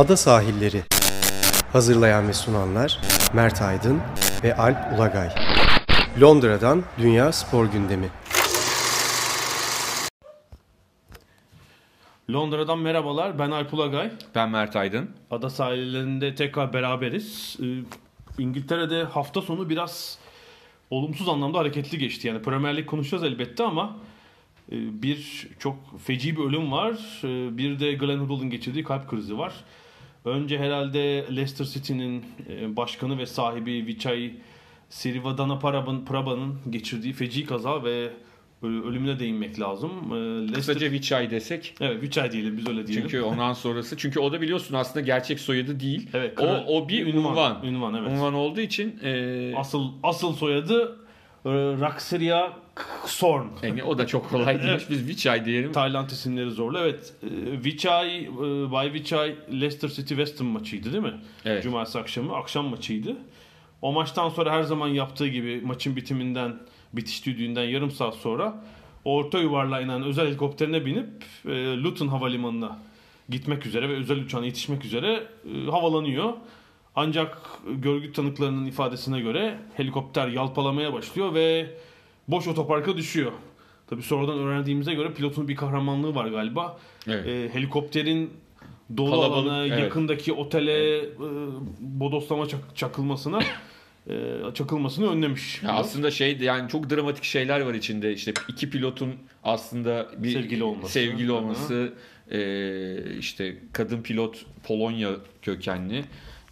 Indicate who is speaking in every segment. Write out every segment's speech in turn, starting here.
Speaker 1: Ada Sahilleri Hazırlayan ve sunanlar Mert Aydın ve Alp Ulagay Londra'dan Dünya Spor Gündemi
Speaker 2: Londra'dan merhabalar. Ben Alp Ulagay.
Speaker 3: Ben Mert Aydın.
Speaker 2: Ada sahillerinde tekrar beraberiz. Ee, İngiltere'de hafta sonu biraz olumsuz anlamda hareketli geçti. Yani Premier Lig konuşacağız elbette ama e, bir çok feci bir ölüm var. E, Bir de Glenn Hoddle'ın geçirdiği kalp krizi var. Önce herhalde Leicester City'nin e, başkanı ve sahibi Vichai Sirivaddhanaprabha'nın Prabha'nın geçirdiği feci kaza ve ölümüne değinmek lazım. E, Leicester...
Speaker 3: Kısaca Vichai desek.
Speaker 2: Evet Vichai diyelim biz öyle diyelim.
Speaker 3: Çünkü ondan sonrası. Çünkü o da biliyorsun aslında gerçek soyadı değil.
Speaker 2: Evet,
Speaker 3: o,
Speaker 2: kral-
Speaker 3: o bir
Speaker 2: ünvan,
Speaker 3: unvan.
Speaker 2: ünvan, evet.
Speaker 3: Unvan olduğu için e,
Speaker 2: Asıl asıl soyadı e, Raksirya Sorn.
Speaker 3: yani o da çok kolay değil. Biz Vichai diyelim.
Speaker 2: Tayland isimleri zorlu. Evet. E, Vichai, e, Bay Vichai Leicester City West Ham maçıydı değil mi?
Speaker 3: Evet.
Speaker 2: Cumartesi akşamı. Akşam maçıydı. O maçtan sonra her zaman yaptığı gibi maçın bitiminden, bitiş düdüğünden yarım saat sonra orta yuvarlığa inen özel helikopterine binip e, Luton Havalimanı'na gitmek üzere ve özel uçağına yetişmek üzere e, havalanıyor. Ancak görgü tanıklarının ifadesine göre helikopter yalpalamaya başlıyor ve boş otoparka düşüyor. Tabi sonradan öğrendiğimize göre pilotun bir kahramanlığı var galiba.
Speaker 3: Evet.
Speaker 2: E, helikopterin dolu
Speaker 3: Kalabalık,
Speaker 2: alana,
Speaker 3: evet.
Speaker 2: yakındaki otele e, bodoslama çak- çakılmasına e, çakılmasını önlemiş.
Speaker 3: Ya aslında şey yani çok dramatik şeyler var içinde. İşte iki pilotun aslında bir
Speaker 2: Sevgili olması.
Speaker 3: sevgili
Speaker 2: hı.
Speaker 3: olması, e, işte kadın pilot Polonya kökenli.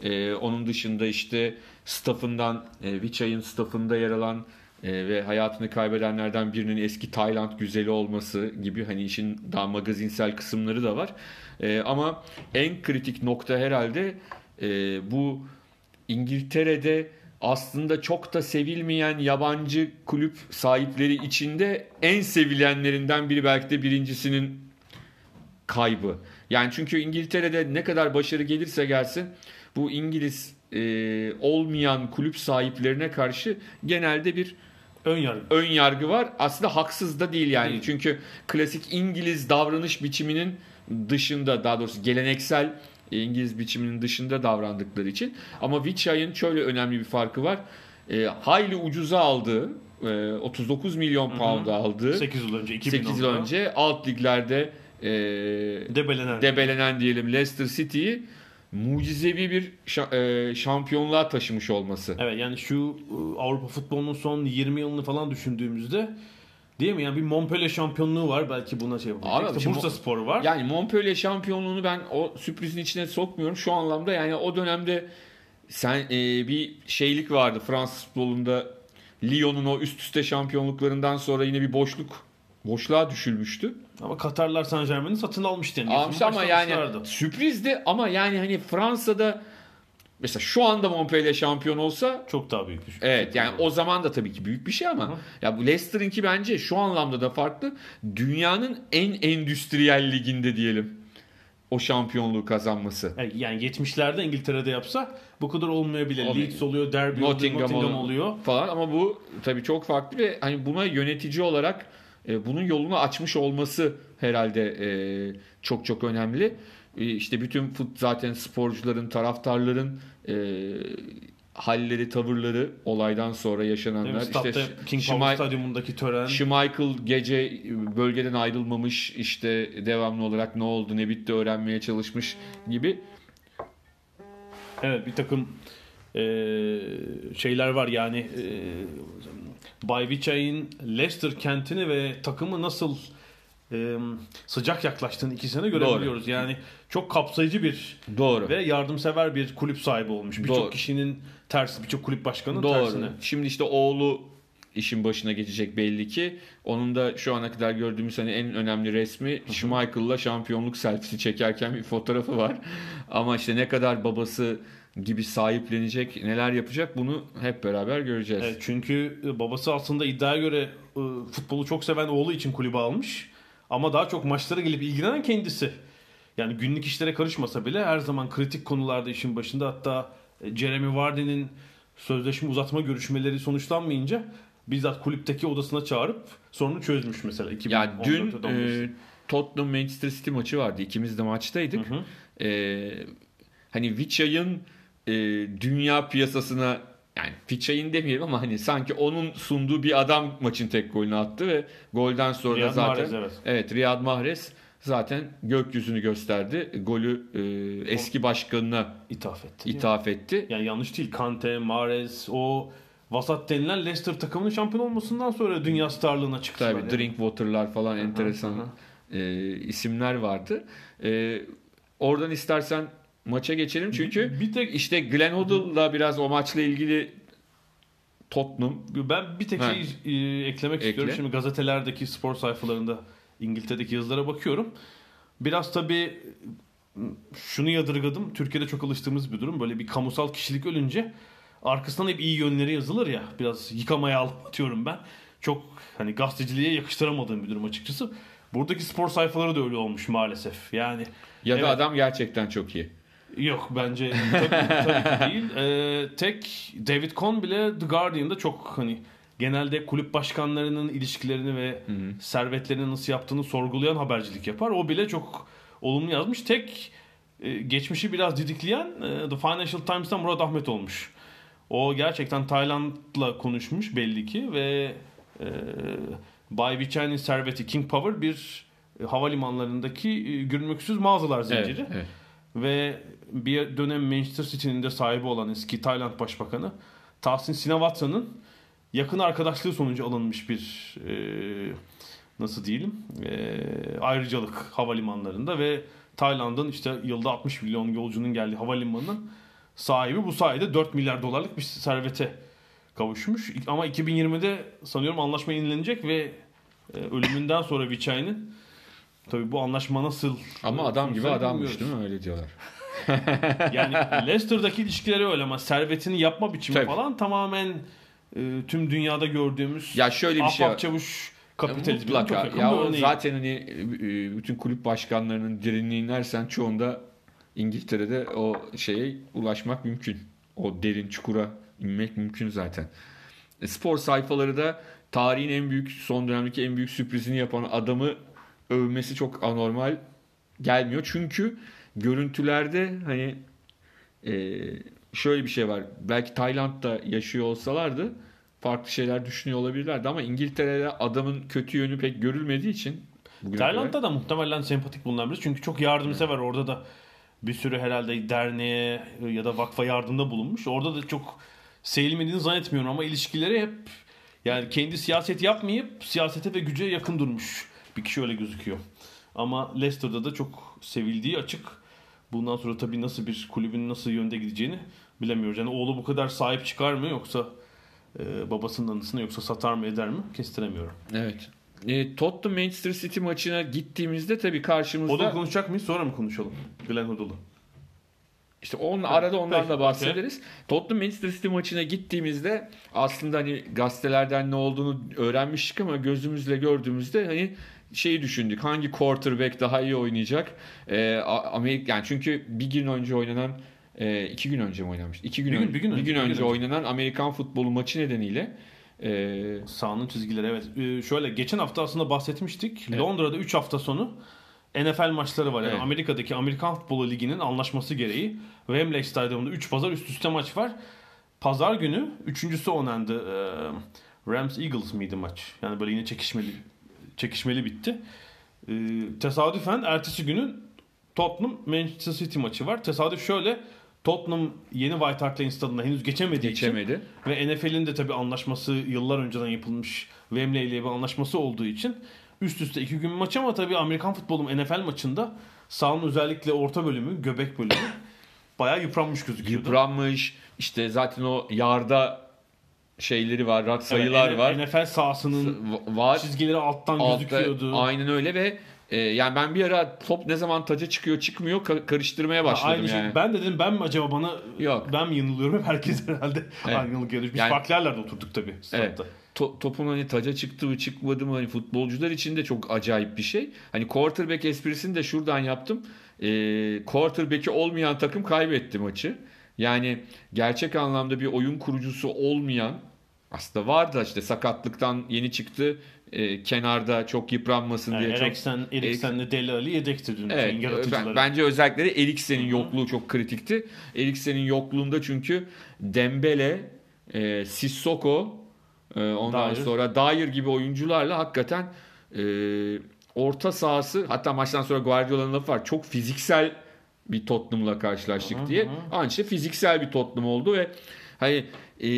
Speaker 3: E, onun dışında işte staffından, e, Vichay'ın staffında yer alan e, ve hayatını kaybedenlerden birinin eski Tayland güzeli olması gibi hani işin daha magazinsel kısımları da var. E, ama en kritik nokta herhalde e, bu İngiltere'de aslında çok da sevilmeyen yabancı kulüp sahipleri içinde en sevilenlerinden biri belki de birincisinin kaybı. Yani çünkü İngiltere'de ne kadar başarı gelirse gelsin bu İngiliz e, olmayan kulüp sahiplerine karşı genelde bir
Speaker 2: Ön yargı.
Speaker 3: ön yargı var. Aslında haksız da değil yani.
Speaker 2: Değil.
Speaker 3: Çünkü klasik İngiliz davranış biçiminin dışında daha doğrusu geleneksel İngiliz biçiminin dışında davrandıkları için. Ama Vichay'ın şöyle önemli bir farkı var. E, hayli ucuza aldığı e, 39 milyon pound'a aldığı
Speaker 2: 8 yıl önce 2010'da
Speaker 3: 8 yıl önce alt liglerde e,
Speaker 2: debelenen.
Speaker 3: debelenen diyelim Leicester City'yi mucizevi bir şa- e, şampiyonluğa taşımış olması.
Speaker 2: Evet yani şu e, Avrupa futbolunun son 20 yılını falan düşündüğümüzde değil mi? Yani bir Montpellier şampiyonluğu var belki buna şey
Speaker 3: Abi,
Speaker 2: yapacak. İşte Bursa Spor var.
Speaker 3: Yani Montpellier şampiyonluğunu ben o sürprizin içine sokmuyorum şu anlamda. Yani o dönemde sen e, bir şeylik vardı Fransız futbolunda Lyon'un o üst üste şampiyonluklarından sonra yine bir boşluk boşluğa düşülmüştü.
Speaker 2: Ama Katarlar Saint Germain'i satın almıştı. Yani.
Speaker 3: Almış ama yani sürprizdi ama yani hani Fransa'da mesela şu anda Montpellier şampiyon olsa
Speaker 2: Çok daha büyük bir şey.
Speaker 3: Evet yani o zaman da tabii ki büyük bir şey ama ya bu Leicester'ınki bence şu anlamda da farklı. Dünyanın en endüstriyel liginde diyelim o şampiyonluğu kazanması.
Speaker 2: Yani- Yani 70'lerde İngiltere'de yapsa bu kadar olmayabilir.
Speaker 3: Olmuyor.
Speaker 2: Leeds oluyor, Derby oluyor,
Speaker 3: Nottingham,
Speaker 2: Nottingham,
Speaker 3: ol-
Speaker 2: oluyor.
Speaker 3: falan ama bu tabii çok farklı ve hani buna yönetici olarak e, bunun yolunu açmış olması herhalde e, çok çok önemli. E, işte bütün fut zaten sporcuların, taraftarların e, halleri, tavırları olaydan sonra yaşananlar.
Speaker 2: Statta
Speaker 3: işte
Speaker 2: King Power Stadyumundaki tören.
Speaker 3: Schmeichel gece bölgeden ayrılmamış işte devamlı olarak ne oldu ne bitti öğrenmeye çalışmış gibi.
Speaker 2: Evet bir takım e, şeyler var yani e, Bay Vichay'in Leicester kentini ve takımı nasıl e, sıcak yaklaştığını ikisine görebiliyoruz. Yani çok kapsayıcı bir
Speaker 3: Doğru.
Speaker 2: ve yardımsever bir kulüp sahibi olmuş. Birçok
Speaker 3: Doğru.
Speaker 2: kişinin tersi, birçok kulüp başkanının
Speaker 3: Doğru.
Speaker 2: tersine.
Speaker 3: Şimdi işte oğlu işin başına geçecek belli ki. Onun da şu ana kadar gördüğümüz hani en önemli resmi Schmeichel'la şampiyonluk selfisi çekerken bir fotoğrafı var. Ama işte ne kadar babası gibi sahiplenecek, neler yapacak bunu hep beraber göreceğiz.
Speaker 2: Evet, çünkü e, babası aslında iddiaya göre e, futbolu çok seven oğlu için kulübe almış. Ama daha çok maçlara gelip ilgilenen kendisi. Yani günlük işlere karışmasa bile her zaman kritik konularda işin başında. Hatta e, Jeremy Vardy'nin sözleşme uzatma görüşmeleri sonuçlanmayınca bizzat kulüpteki odasına çağırıp sorunu çözmüş mesela.
Speaker 3: Ya dün
Speaker 2: 2014'te, 15'te.
Speaker 3: e, Tottenham Manchester City maçı vardı. İkimiz de maçtaydık.
Speaker 2: Hı hı.
Speaker 3: E, hani Vichay'ın e, dünya piyasasına yani Vichay'ın demeyelim ama hani sanki onun sunduğu bir adam maçın tek golünü attı ve golden sonra
Speaker 2: Riyad
Speaker 3: zaten
Speaker 2: Mahrez, evet.
Speaker 3: evet Riyad Mahrez zaten gökyüzünü gösterdi. Golü e, eski başkanına
Speaker 2: İthaf etti.
Speaker 3: ithaf etti.
Speaker 2: Yani yanlış değil. Kante, Mahrez, o vasat denilen Leicester takımının şampiyon olmasından sonra dünya starlığına çıktılar.
Speaker 3: Tabii
Speaker 2: yani.
Speaker 3: Drinkwater'lar falan enteresan
Speaker 2: hı.
Speaker 3: e, isimler vardı. E, oradan istersen maça geçelim çünkü
Speaker 2: Bir tek
Speaker 3: işte Glenn Hoddle'la biraz o maçla ilgili Tottenham
Speaker 2: ben bir tek şey e, eklemek
Speaker 3: Ekle.
Speaker 2: istiyorum. Şimdi gazetelerdeki spor sayfalarında İngiltere'deki yazılara bakıyorum. Biraz tabii şunu yadırgadım. Türkiye'de çok alıştığımız bir durum. Böyle bir kamusal kişilik ölünce arkasından hep iyi yönleri yazılır ya. Biraz yıkamaya atıyorum ben. Çok hani gazeteciliğe yakıştıramadığım bir durum açıkçası. Buradaki spor sayfaları da öyle olmuş maalesef. Yani
Speaker 3: ya da
Speaker 2: Evet.
Speaker 3: adam gerçekten çok iyi.
Speaker 2: Yok bence tabii, tabii ki değil. Ee, tek David Cohn bile The Guardian'da çok hani genelde kulüp başkanlarının ilişkilerini ve servetlerini nasıl yaptığını sorgulayan habercilik yapar. O bile çok olumlu yazmış. Tek e, geçmişi biraz didikleyen e, The Financial Times'tan Murat Ahmet olmuş. O gerçekten Tayland'la konuşmuş belli ki ve e, Bay Vichay'ın serveti King Power bir e, havalimanlarındaki e, görünmeksüz mağazalar zinciri.
Speaker 3: Evet, evet.
Speaker 2: Ve bir dönem Manchester City'nin de sahibi olan eski Tayland Başbakanı Tahsin Shinawatran'ın yakın arkadaşlığı sonucu alınmış bir e, nasıl diyelim e, ayrıcalık havalimanlarında ve Tayland'ın işte yılda 60 milyon yolcunun geldiği havalimanının sahibi bu sayede 4 milyar dolarlık bir servete kavuşmuş. Ama 2020'de sanıyorum anlaşma yenilenecek ve e, ölümünden sonra Vichay'ın tabii bu anlaşma nasıl
Speaker 3: Ama adam gibi adammış değil mi öyle diyorlar.
Speaker 2: Yani Leicester'daki ilişkileri öyle ama servetini yapma biçimi
Speaker 3: Tabii.
Speaker 2: falan tamamen e, tüm dünyada gördüğümüz
Speaker 3: Ya şöyle bir şey
Speaker 2: çavuş kapitalizmin çok
Speaker 3: Mutlaka. Ya o zaten hani e, bütün kulüp başkanlarının derinliğini inersen çoğunda İngiltere'de o şeye ulaşmak mümkün. O derin çukura inmek mümkün zaten. E, spor sayfaları da tarihin en büyük son dönemdeki en büyük sürprizini yapan adamı övmesi çok anormal gelmiyor. Çünkü görüntülerde hani e, şöyle bir şey var. Belki Tayland'da yaşıyor olsalardı farklı şeyler düşünüyor olabilirlerdi ama İngiltere'de adamın kötü yönü pek görülmediği için kadar-
Speaker 2: Tayland'da da muhtemelen sempatik bulunabilir. Çünkü çok yardımsever. Orada da bir sürü herhalde derneğe ya da vakfa yardımda bulunmuş. Orada da çok sevilmediğini zannetmiyorum ama ilişkileri hep yani kendi siyaset yapmayıp siyasete ve güce yakın durmuş. Bir kişi öyle gözüküyor. Ama Leicester'da da çok sevildiği açık. Bundan sonra tabii nasıl bir kulübün nasıl yönde gideceğini bilemiyoruz. Yani oğlu bu kadar sahip çıkar mı yoksa e, babasının anısını yoksa satar mı eder mi kestiremiyorum.
Speaker 3: Evet. E, Tottenham Manchester City maçına gittiğimizde tabii karşımızda
Speaker 2: konuşacak mıyız sonra mı konuşalım? Glenn Hoddle'u.
Speaker 3: işte onun arada ondan
Speaker 2: Peki,
Speaker 3: da bahsederiz. Tottenham Manchester City maçına gittiğimizde aslında hani gazetelerden ne olduğunu öğrenmiştik ama gözümüzle gördüğümüzde hani şeyi düşündük. Hangi quarterback daha iyi oynayacak? E, A- Amerika yani çünkü bir gün önce oynanan e, iki gün önce mi oynanmış? İki gün,
Speaker 2: Bir gün-
Speaker 3: önce,
Speaker 2: bir gün önce, bir gün
Speaker 3: önce
Speaker 2: önce.
Speaker 3: oynanan Amerikan futbolu maçı nedeniyle e,
Speaker 2: Sahanın çizgileri evet. Ee, şöyle geçen hafta aslında bahsetmiştik.
Speaker 3: Evet.
Speaker 2: Londra'da 3 hafta sonu NFL maçları var. Yani
Speaker 3: Evet.
Speaker 2: Amerika'daki Amerikan Futbolu Ligi'nin anlaşması gereği Wembley Stadyumunda 3 pazar üst üste maç var. Pazar günü üçüncüsü oynandı. Ee, Rams Eagles miydi maç? Yani böyle yine çekişmeli çekişmeli bitti. Ee, tesadüfen ertesi günü Tottenham Manchester City maçı var. Tesadüf şöyle Tottenham yeni White Hart Lane stadına henüz geçemediği için
Speaker 3: geçemedi.
Speaker 2: ve NFL'in de tabii anlaşması yıllar önceden yapılmış Wembley ile bir anlaşması olduğu için üst üste iki gün maç ama tabii Amerikan futbolu NFL maçında sahanın özellikle orta bölümü, göbek bölümü bayağı yıpranmış gözüküyordu.
Speaker 3: Yıpranmış. İşte zaten o yarda şeyleri var,
Speaker 2: Evet,
Speaker 3: sayılar
Speaker 2: N-
Speaker 3: var.
Speaker 2: NFL sahasının
Speaker 3: var.
Speaker 2: çizgileri alttan
Speaker 3: Altta-
Speaker 2: gözüküyordu.
Speaker 3: aynen öyle ve e, yani ben bir ara top ne zaman taca çıkıyor çıkmıyor ka- karıştırmaya başladım
Speaker 2: Aynı şey.
Speaker 3: yani.
Speaker 2: Ben de dedim ben mi acaba bana
Speaker 3: Yok.
Speaker 2: ben mi yanılıyorum? Hep herkes herhalde
Speaker 3: Evet.
Speaker 2: aynı yanılgıya düşmüş. Biz
Speaker 3: Yani-
Speaker 2: farklı yerlerde oturduk tabii.
Speaker 3: Evet. To- topun hani taca çıktı mı çıkmadı mı hani futbolcular için de çok acayip bir şey. Hani quarterback esprisini de şuradan yaptım. E, quarterback'i olmayan takım kaybetti maçı. Yani gerçek anlamda bir oyun kurucusu olmayan aslında vardı işte sakatlıktan yeni çıktı. E, kenarda çok yıpranmasın
Speaker 2: Yani
Speaker 3: diye çok
Speaker 2: Eriksen, Eriksen'le Deli Ali yedekti dün.
Speaker 3: Evet, ben- bence özellikle de Eriksen'in yokluğu çok kritikti. Eriksen'in yokluğunda çünkü Dembele, e, Sissoko, e, ondan
Speaker 2: Dyer.
Speaker 3: sonra Dyer gibi oyuncularla hakikaten e, orta sahası hatta maçtan sonra Guardiola'nın lafı var. Çok fiziksel bir Tottenham'la karşılaştık diye. Aynı şey fiziksel bir Tottenham oldu ve hani e,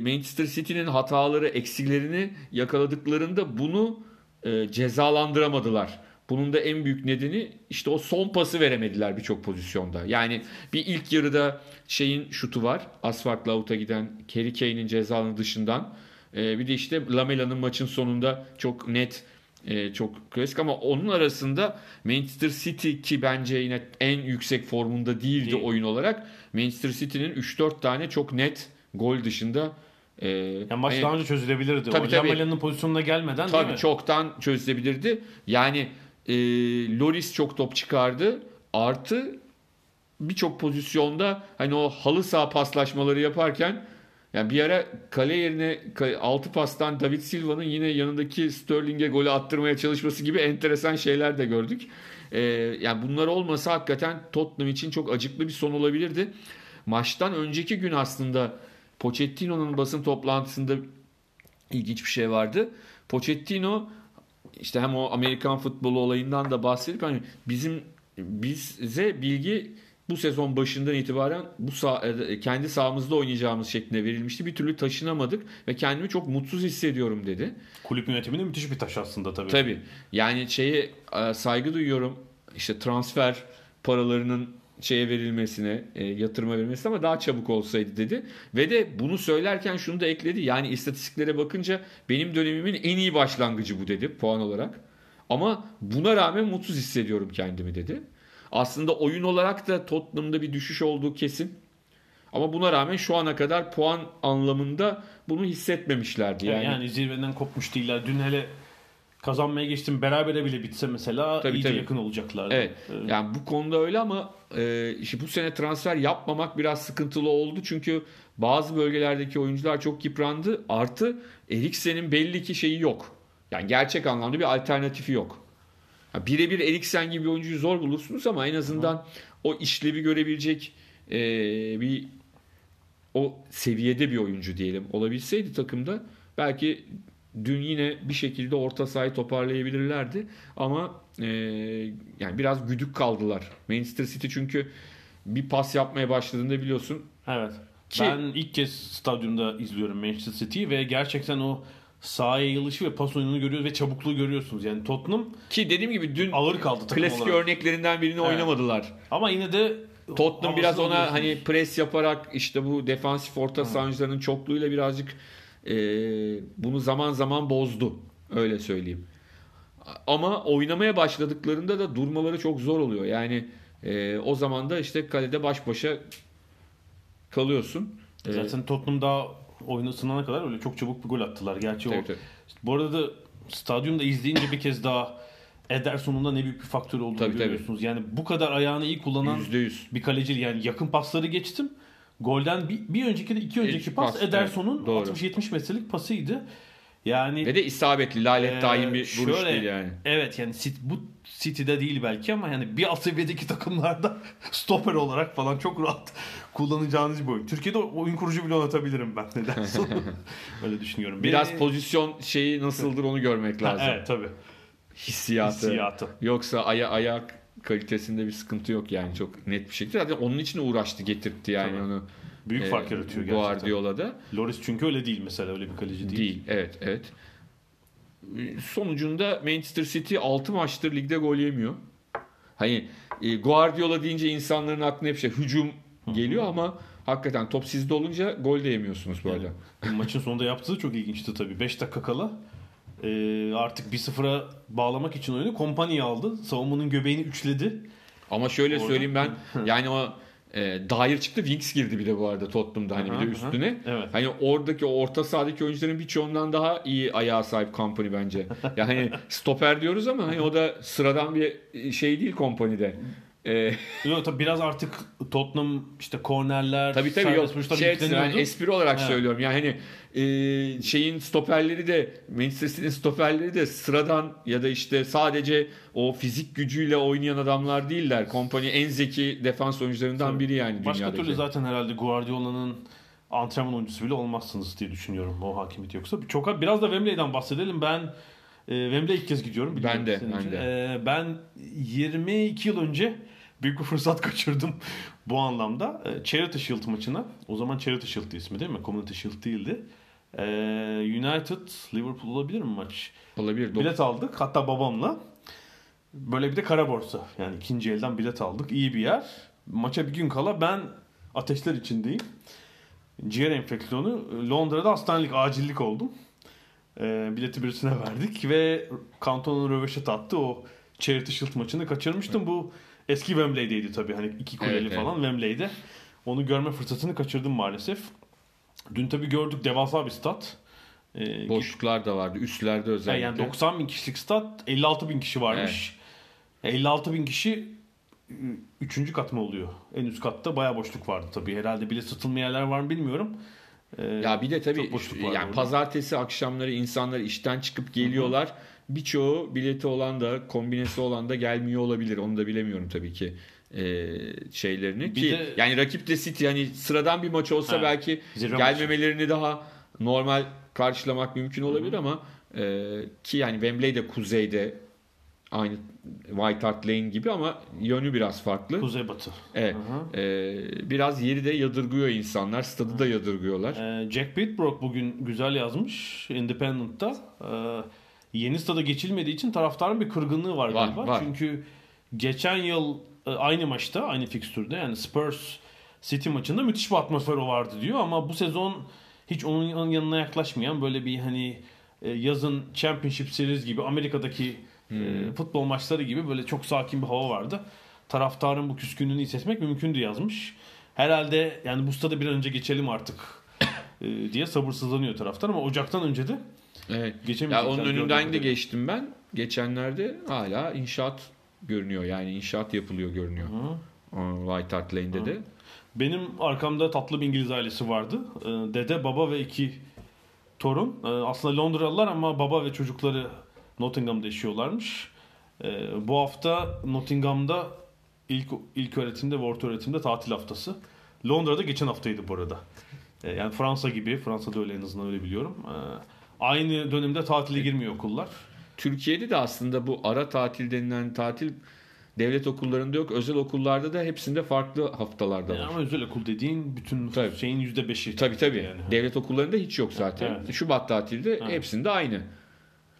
Speaker 3: Manchester City'nin hataları, eksilerini yakaladıklarında bunu e, cezalandıramadılar. Bunun da en büyük nedeni işte o son pası veremediler birçok pozisyonda. Yani bir ilk yarıda şeyin şutu var. Asfaltla out'a giden Harry Kane'in cezalı dışından. E, bir de işte Lamela'nın maçın sonunda çok net e, çok klasik ama onun arasında Manchester City ki bence yine en yüksek formunda değildi
Speaker 2: Değil.
Speaker 3: oyun olarak. Manchester City'nin 3-4 tane çok net gol dışında e,
Speaker 2: Yani maç
Speaker 3: en-
Speaker 2: daha önce çözülebilirdi.
Speaker 3: Tabii,
Speaker 2: o
Speaker 3: tabii.
Speaker 2: Lamela'nın pozisyonuna gelmeden değil
Speaker 3: Tabii
Speaker 2: mi?
Speaker 3: çoktan çözülebilirdi. Yani e, Loris çok top çıkardı. Artı birçok pozisyonda hani o halı saha paslaşmaları yaparken yani bir ara kale yerine 6 pastan David Silva'nın yine yanındaki Sterling'e golü attırmaya çalışması gibi enteresan şeyler de gördük. E, yani bunlar olmasa hakikaten Tottenham için çok acıklı bir son olabilirdi. Maçtan önceki gün aslında Pochettino'nun basın toplantısında ilginç bir şey vardı. Pochettino işte hem o Amerikan futbolu olayından da bahsedip hani bizim bize bilgi bu sezon başından itibaren bu sah- e, kendi sahamızda oynayacağımız şeklinde verilmişti. Bir türlü taşınamadık ve kendimi çok mutsuz hissediyorum dedi.
Speaker 2: Kulüp yönetiminde müthiş bir taş aslında tabii.
Speaker 3: Tabii. Yani şeye e, saygı duyuyorum. İşte transfer paralarının şeye verilmesine, e, yatırıma verilmesine ama daha çabuk olsaydı dedi. Ve de bunu söylerken şunu da ekledi. Yani istatistiklere bakınca benim dönemimin en iyi başlangıcı bu dedi puan olarak. Ama buna rağmen mutsuz hissediyorum kendimi dedi. Aslında oyun olarak da Tottenham'da bir düşüş olduğu kesin. Ama buna rağmen şu ana kadar puan anlamında bunu hissetmemişlerdi.
Speaker 2: Yani,
Speaker 3: Yani,
Speaker 2: zirveden kopmuş değiller. Dün hele kazanmaya geçtim berabere bile bitse mesela
Speaker 3: Tabii,
Speaker 2: iyice
Speaker 3: tabii.
Speaker 2: yakın olacaklardı.
Speaker 3: Evet.
Speaker 2: Ee,
Speaker 3: Yani bu konuda öyle ama e, işte bu sene transfer yapmamak biraz sıkıntılı oldu. Çünkü bazı bölgelerdeki oyuncular çok yıprandı. Artı Eriksen'in belli ki şeyi yok. Yani gerçek anlamda bir alternatifi yok. Birebir Eriksen gibi bir oyuncuyu zor bulursunuz ama en azından o işlevi görebilecek e, bir o seviyede bir oyuncu diyelim olabilseydi takımda belki dün yine bir şekilde orta sahayı toparlayabilirlerdi ama e, yani biraz güdük kaldılar. Manchester City çünkü bir pas yapmaya başladığında biliyorsun
Speaker 2: Evet.
Speaker 3: Ki-
Speaker 2: Ben ilk kez stadyumda izliyorum Manchester City'yi ve gerçekten o sahaya yayılışı ve pas oyununu görüyoruz ve çabukluğu görüyorsunuz. Yani Tottenham
Speaker 3: ki dediğim gibi dün
Speaker 2: ağır kaldı takım
Speaker 3: klasik
Speaker 2: olarak.
Speaker 3: örneklerinden birini
Speaker 2: Evet.
Speaker 3: oynamadılar.
Speaker 2: Ama yine de
Speaker 3: Tottenham biraz ona hani pres yaparak işte bu defansif orta sahancılarının çokluğuyla birazcık e, bunu zaman zaman bozdu. Öyle söyleyeyim. Ama oynamaya başladıklarında da durmaları çok zor oluyor. Yani e, o zaman da işte kalede baş başa kalıyorsun. E,
Speaker 2: Zaten Tottenham daha oyunu ısınana kadar öyle çok çabuk bir gol attılar. Gerçi
Speaker 3: tabii,
Speaker 2: o
Speaker 3: tabii.
Speaker 2: Bu arada da stadyumda izleyince bir kez daha Ederson'un da ne büyük bir faktör olduğunu
Speaker 3: Tabii, tabii.
Speaker 2: görüyorsunuz. Yani bu kadar ayağını iyi kullanan
Speaker 3: %100.
Speaker 2: bir kaleci yani yakın pasları geçtim. Golden bir, bir önceki de iki önceki
Speaker 3: İlk
Speaker 2: pas,
Speaker 3: pas,
Speaker 2: Ederson'un
Speaker 3: evet, doğru.
Speaker 2: 60-70 metrelik pasıydı. Yani
Speaker 3: Ve de isabetli, lalet
Speaker 2: Ee,
Speaker 3: daim bir vuruş
Speaker 2: şöyle,
Speaker 3: değil yani.
Speaker 2: Evet yani bu City'de değil belki ama yani bir alt seviyedeki takımlarda stoper olarak falan çok rahat kullanacağınız bir oyun. Türkiye'de oyun kurucu bile oynatabilirim ben nedense. Öyle düşünüyorum.
Speaker 3: Biraz
Speaker 2: Beni-
Speaker 3: pozisyon şeyi nasıldır onu görmek
Speaker 2: Ha,
Speaker 3: lazım.
Speaker 2: Evet tabii.
Speaker 3: Hissiyatı.
Speaker 2: Hissiyatı.
Speaker 3: Yoksa aya ayak kalitesinde bir sıkıntı yok yani çok net bir şekilde. Zaten onun için uğraştı getirtti yani
Speaker 2: Tabii.
Speaker 3: onu.
Speaker 2: Büyük
Speaker 3: e,
Speaker 2: fark yaratıyor gerçekten.
Speaker 3: Guardiola'da.
Speaker 2: Loris çünkü öyle değil mesela öyle bir kaleci değil.
Speaker 3: Değil. Evet, evet. Sonucunda Manchester City 6 maçtır ligde gol yemiyor. Hani e, Guardiola deyince insanların aklına hep şey hücum geliyor ama hakikaten top sizde olunca gol de yemiyorsunuz bu arada.
Speaker 2: Maçın sonunda yaptığı çok ilginçti tabii. 5 dakika kala e, artık 1-0'a bağlamak için oyunu kompanya aldı. Savunmanın göbeğini üçledi.
Speaker 3: Ama şöyle
Speaker 2: Orada-
Speaker 3: söyleyeyim ben yani o e, Dyer çıktı Winks girdi bir de bu arada Tottenham'da hani bir
Speaker 2: Aha,
Speaker 3: de
Speaker 2: aha.
Speaker 3: üstüne.
Speaker 2: Evet.
Speaker 3: Hani oradaki o orta sahadaki oyuncuların birçoğundan daha iyi ayağa sahip Company bence. Yani stoper diyoruz ama hani o da sıradan bir şey değil Company'de. E,
Speaker 2: Yok tabii biraz artık Tottenham işte kornerler,
Speaker 3: tabii tabii yok. Şey açısından,
Speaker 2: yükleniyordu.
Speaker 3: espri olarak
Speaker 2: Evet.
Speaker 3: söylüyorum. Yani hani e, şeyin stoperleri de Manchester City'nin stoperleri de sıradan ya da işte sadece o fizik gücüyle oynayan adamlar değiller. Kompany en zeki defans oyuncularından
Speaker 2: Tabii.
Speaker 3: biri yani
Speaker 2: Başka
Speaker 3: dünyadaki.
Speaker 2: türlü zaten herhalde Guardiola'nın antrenman oyuncusu bile olmazsınız diye düşünüyorum o hakimiyet yoksa. Çok biraz da Wembley'den bahsedelim. Ben e, Wembley'e ilk kez gidiyorum.
Speaker 3: Ben de, ben de.
Speaker 2: E, ben 22 yıl önce büyük bir fırsat kaçırdım bu anlamda. E, Charity Shield maçına. O zaman Charity Shield'di ismi değil mi? Community Shield değildi. E, United Liverpool olabilir mi maç?
Speaker 3: Olabilir.
Speaker 2: Bilet aldık hatta babamla. Böyle bir de kara borsa. Yani ikinci elden bilet aldık. İyi bir yer. Maça bir gün kala ben ateşler içindeyim. Ciğer enfeksiyonu. Londra'da hastanelik, acillik oldum. Ee, bileti birisine verdik ve Cantona'nın röveşat attı. O Charity Shield maçını kaçırmıştım. Bu eski Wembley'deydi tabii. Hani iki kuleli
Speaker 3: Evet, evet.
Speaker 2: falan Wembley'de. Onu görme fırsatını kaçırdım maalesef. Dün tabii gördük devasa bir stat. Ee,
Speaker 3: Boşluklar da vardı. Üstlerde özellikle.
Speaker 2: yani 90 bin kişilik stat 56 bin kişi varmış. 56 bin kişi 3. kat mı oluyor? En üst katta bayağı boşluk vardı tabii. Herhalde bile satılmayan yerler var mı bilmiyorum. Ee,
Speaker 3: Ya bir de tabii yani
Speaker 2: orada.
Speaker 3: pazartesi akşamları insanlar işten çıkıp geliyorlar. Birçoğu bileti olan da kombinesi olan da gelmiyor olabilir. Onu da bilemiyorum tabii ki e, şeylerini.
Speaker 2: Bir
Speaker 3: ki
Speaker 2: de-
Speaker 3: yani rakip de City yani sıradan bir maç olsa
Speaker 2: Ha,
Speaker 3: belki gelmemelerini daha normal karşılamak mümkün olabilir ama e, ki yani Wembley de kuzeyde aynı White Hart Lane gibi ama yönü biraz farklı.
Speaker 2: Kuzeybatı.
Speaker 3: Evet.
Speaker 2: Hı hı.
Speaker 3: E, biraz yeri de yadırgıyor insanlar. Stadı da yadırgıyorlar.
Speaker 2: Ee, Jack Pitbrook bugün güzel yazmış Independent'ta. Ee, yeni stada geçilmediği için taraftarın bir kırgınlığı var,
Speaker 3: Var,
Speaker 2: galiba.
Speaker 3: var.
Speaker 2: Çünkü geçen yıl e, aynı maçta, aynı fikstürde yani Spurs City maçında müthiş bir atmosfer vardı diyor ama bu sezon hiç onun yanına yaklaşmayan böyle bir hani e, yazın Championship Series gibi Amerika'daki e, futbol maçları gibi böyle çok sakin bir hava vardı. Taraftarın bu küskünlüğünü hissetmek mümkündü yazmış. Herhalde yani bu stada bir an önce geçelim artık diye sabırsızlanıyor taraftar ama Ocak'tan önce de
Speaker 3: Evet. Ya onun önünden de geçtim ben. Geçenlerde hala inşaat görünüyor. Yani inşaat yapılıyor görünüyor. O White Hart Lane'de de.
Speaker 2: Benim arkamda tatlı bir İngiliz ailesi vardı. Ee, Dede, baba ve iki torun. Ee, Aslında Londralılar ama baba ve çocukları Nottingham'da yaşıyorlarmış. Ee, Bu hafta Nottingham'da ilk ilk öğretimde ve orta öğretimde tatil haftası. Londra'da geçen haftaydı bu arada. Yani Fransa gibi, Fransa'da öyle en azından öyle biliyorum. Ee, Aynı dönemde tatile girmiyor okullar.
Speaker 3: Türkiye'de de aslında bu ara tatil denilen tatil devlet okullarında yok. Özel okullarda da hepsinde farklı haftalarda
Speaker 2: Yani
Speaker 3: var.
Speaker 2: ama özel okul dediğin bütün
Speaker 3: Tabii.
Speaker 2: şeyin yüzde beşi.
Speaker 3: Tabii tabii.
Speaker 2: Yani.
Speaker 3: Devlet okullarında hiç yok zaten.
Speaker 2: Evet.
Speaker 3: Şubat tatilde
Speaker 2: Evet.
Speaker 3: hepsinde aynı.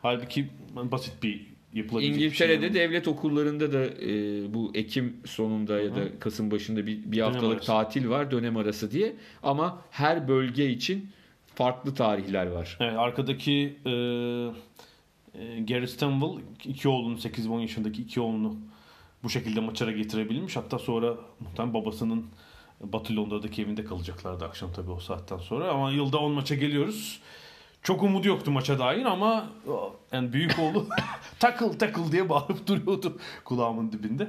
Speaker 2: Halbuki basit bir yapılabilecek bir
Speaker 3: İngiltere'de
Speaker 2: şey.
Speaker 3: devlet okullarında da e, bu Ekim sonunda ya da Kasım başında bir, bir haftalık
Speaker 2: arası.
Speaker 3: tatil var dönem arası diye. Ama her bölge için farklı tarihler var.
Speaker 2: Evet, arkadaki e, e, Gary Stanwell iki oğlunu 8-10 yaşındaki iki oğlunu bu şekilde maçlara getirebilmiş. Hatta sonra muhtemelen babasının Batı Londra'daki evinde kalacaklardı akşam tabii o saatten sonra. Ama yılda 10 maça geliyoruz. Çok umudu yoktu maça dair ama o, yani büyük oğlu takıl takıl diye bağırıp duruyordu kulağımın dibinde.